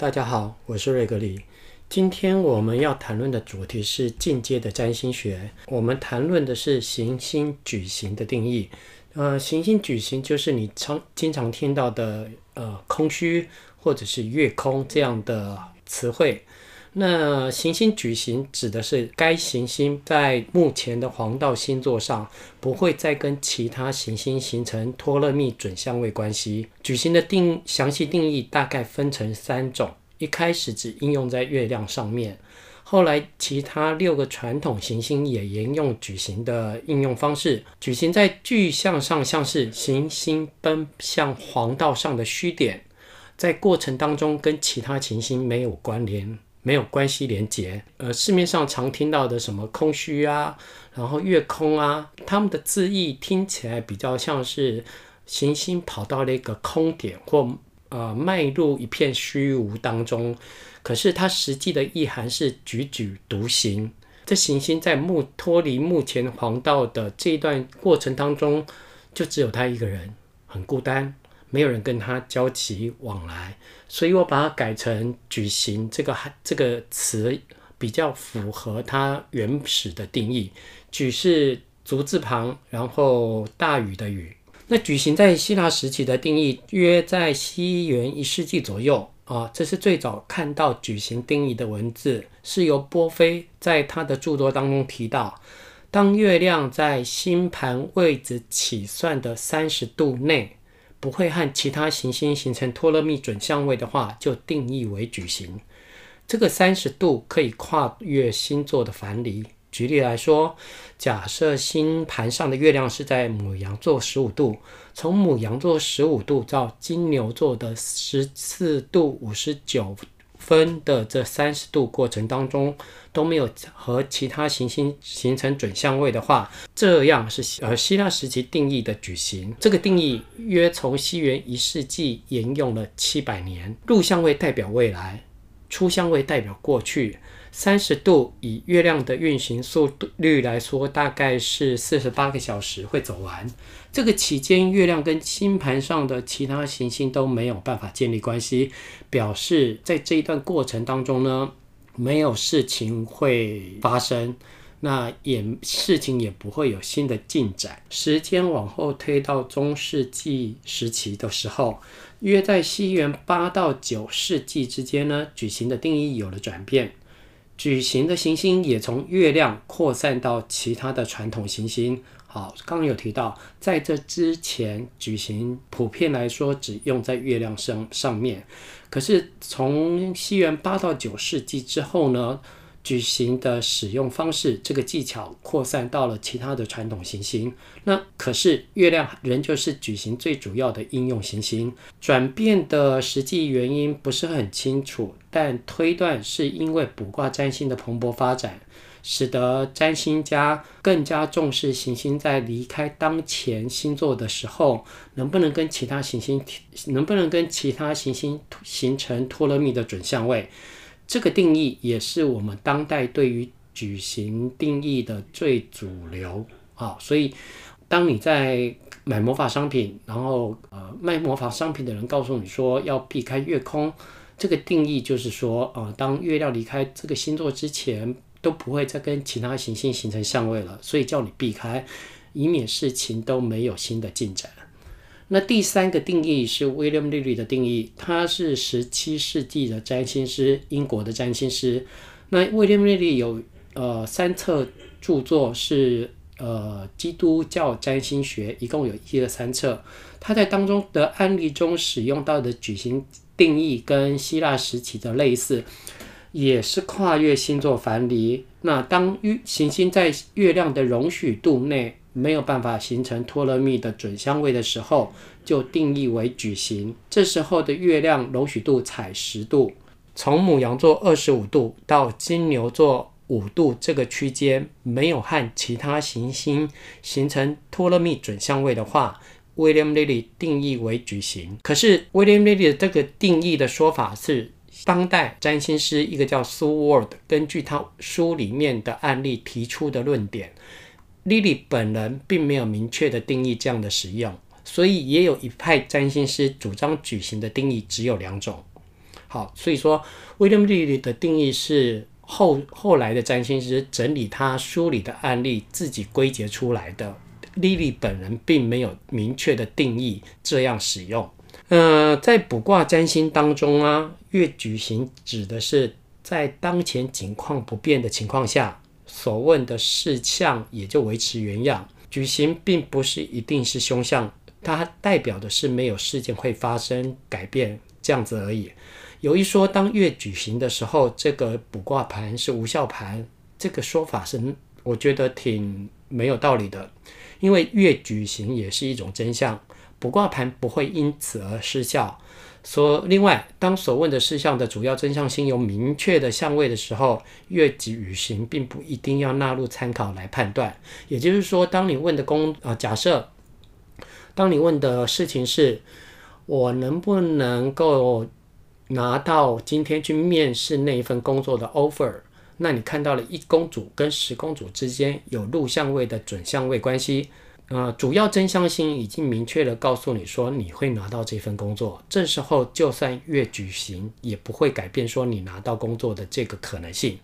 大家好，我是瑞格里。今天我们要谈论的主题是进阶的占星学。我们谈论的是行星矩形的定义。呃，行星矩形就是你常经常听到的呃空虚或者是月空这样的词汇。那行星矩形指的是该行星在目前的黄道星座上不会再跟其他行星形成托勒密准相位关系。矩形的定详细定义大概分成三种，一开始只应用在月亮上面，后来其他六个传统行星也沿用矩形的应用方式。矩形在具象上像是行星奔向黄道上的虚点，在过程当中跟其他行星没有关联。没有关系连结，呃，市面上常听到的什么空虚啊，然后月空啊，他们的字义听起来比较像是行星跑到了一个空点，或呃迈入一片虚无当中。可是它实际的意涵是踽踽独行，这行星在目脱离目前黄道的这一段过程当中，就只有他一个人，很孤单。没有人跟他交集往来，所以我把它改成“矩形”这个还这个词，比较符合它原始的定义。“矩”是足字旁，然后大禹的“禹”。那“矩形”在希腊时期的定义，约在西元一世纪左右啊。这是最早看到“矩形”定义的文字，是由波菲在他的著作当中提到：当月亮在星盘位置起算的三十度内。不会和其他行星形成托勒密准相位的话，就定义为矩形。这个三十度可以跨越星座的藩篱。举例来说，假设星盘上的月亮是在母羊座十五度，从母羊座十五度到金牛座的十四度五十九分的这三十度过程当中都没有和其他行星形成准相位的话，这样是呃希腊时期定义的矩形。这个定义约从西元一世纪沿用了七百年。入相位代表未来，出相位代表过去。三十度以月亮的运行速度率来说，大概是四十八个小时会走完。这个期间，月亮跟星盘上的其他行星都没有办法建立关系，表示在这一段过程当中呢，没有事情会发生，那也事情也不会有新的进展。时间往后推到中世纪时期的时候，约在西元八到九世纪之间呢，矩形的定义有了转变。矩形的行星也从月亮扩散到其他的传统行星。好，刚刚有提到，在这之前，矩形普遍来说只用在月亮上上面。可是从西元八到九世纪之后呢，矩形的使用方式，这个技巧扩散到了其他的传统行星。那可是月亮仍旧是矩形最主要的应用行星。转变的实际原因不是很清楚，但推断是因为卜卦占星的蓬勃发展，使得占星家更加重视行星在离开当前星座的时候，能不能跟其他行星能不能跟其他行星形成托勒密的准相位。这个定义也是我们当代对于矩形定义的最主流啊，所以当你在买魔法商品，然后呃卖魔法商品的人告诉你说要避开月空，这个定义就是说、呃，当月亮离开这个星座之前，都不会再跟其他行星形成相位了，所以叫你避开，以免事情都没有新的进展。那第三个定义是 William l i l y 的定义，他是十七世纪的占星师，英国的占星师。那 William l i l y 有呃三册著作是呃基督教占星学，一共有一二三册。他在当中的案例中使用到的矩形定义跟希腊时期的类似，也是跨越星座藩篱。那当月行星在月亮的容许度内，没有办法形成托勒密的准相位的时候，就定义为矩形。这时候的月亮容许度采十度，从母羊座二十五度到金牛座五度这个区间，没有和其他行星形成托勒密准相位的话，William Lilly 定义为矩形。可是 William Lilly 的这个定义的说法是当代占星师一个叫 Seward 根据他书里面的案例提出的论点。莉莉本人并没有明确的定义这样的使用，所以也有一派占星师主张矩形的定义只有两种。好，所以说威廉·莉莉的定义是后后来的占星师整理他书里的案例自己归结出来的。莉莉本人并没有明确的定义这样使用。呃，在卜卦占星当中啊，月矩行指的是在当前情况不变的情况下，所问的事项也就维持原样。矩行并不是一定是凶相，它代表的是没有事件会发生改变这样子而已。有一说，当月矩行的时候，这个卜卦盘是无效盘，这个说法是我觉得挺没有道理的，因为月矩行也是一种真相。卜卦盘不会因此而失效。所另外，当所问的事项的主要真相星有明确的相位的时候，月矩行并不一定要纳入参考来判断。也就是说，当你问的工啊、假设，当你问的事情是，我能不能够拿到今天去面试那一份工作的 offer？那你看到了一宫主跟十宫主之间有入相位的准相位关系。呃，主要真相星已经明确的告诉你说你会拿到这份工作，这时候就算月矩行也不会改变说你拿到工作的这个可能性。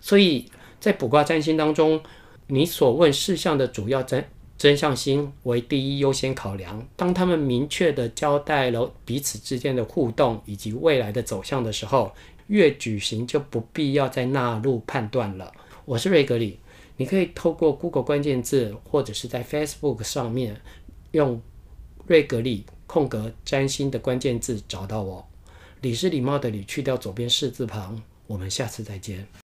所以在卜卦占星当中，你所问事项的主要真真相星为第一优先考量。当他们明确地交代了彼此之间的互动以及未来的走向的时候，月矩行就不必要再纳入判断了。我是瑞格里。你可以透过 Google 关键字，或者是在 Facebook 上面用瑞格里空格占星的关键字找到我。礼是礼貌的礼，去掉左边士字旁。我们下次再见。